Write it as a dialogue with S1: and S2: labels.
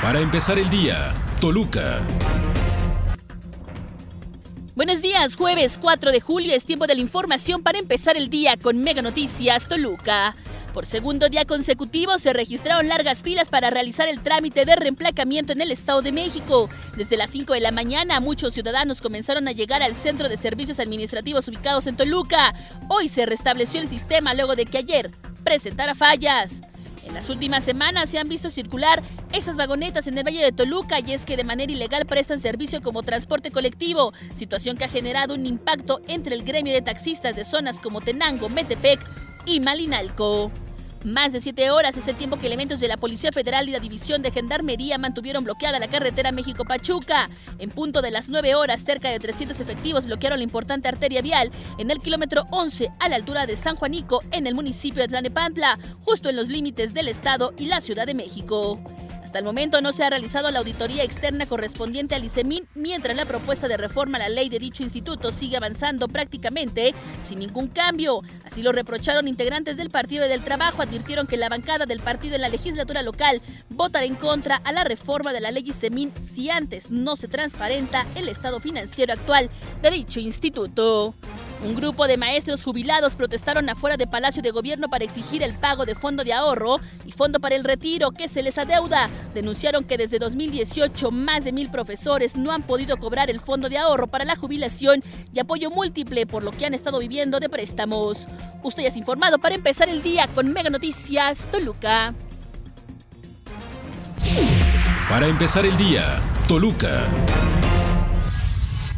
S1: Para empezar el día, Toluca.
S2: Buenos días, jueves 4 de julio es tiempo de la información para empezar el día con Mega Noticias Toluca. Por segundo día consecutivo se registraron largas filas para realizar el trámite de reemplacamiento en el Estado de México. Desde las 5 de la mañana muchos ciudadanos comenzaron a llegar al Centro de Servicios Administrativos ubicados en Toluca. Hoy se restableció el sistema luego de que ayer presentara fallas. En las últimas semanas se han visto circular esas vagonetas en el Valle de Toluca y es que de manera ilegal prestan servicio como transporte colectivo, situación que ha generado un impacto entre el gremio de taxistas de zonas como Tenango, Metepec y Malinalco. Más de siete horas es el tiempo que elementos de la Policía Federal y la División de Gendarmería mantuvieron bloqueada la carretera México-Pachuca. En punto de las nueve horas, cerca de 300 efectivos bloquearon la importante arteria vial en el kilómetro 11 a la altura de San Juanico, en el municipio de Tlanepantla, justo en los límites del Estado y la Ciudad de México. Hasta el momento no se ha realizado la auditoría externa correspondiente al ICEMIN, mientras la propuesta de reforma a la ley de dicho instituto sigue avanzando prácticamente sin ningún cambio. Así lo reprocharon integrantes del Partido del Trabajo, advirtieron que la bancada del partido en la legislatura local votará en contra a la reforma de la ley ICEMIN si antes no se transparenta el estado financiero actual de dicho instituto. Un grupo de maestros jubilados protestaron afuera de Palacio de Gobierno para exigir el pago de fondo de ahorro y fondo para el retiro que se les adeuda. Denunciaron que desde 2018 más de mil profesores no han podido cobrar el fondo de ahorro para la jubilación y apoyo múltiple por lo que han estado viviendo de préstamos. Usted ya es informado para empezar el día con Mega Noticias Toluca.
S1: Para empezar el día, Toluca.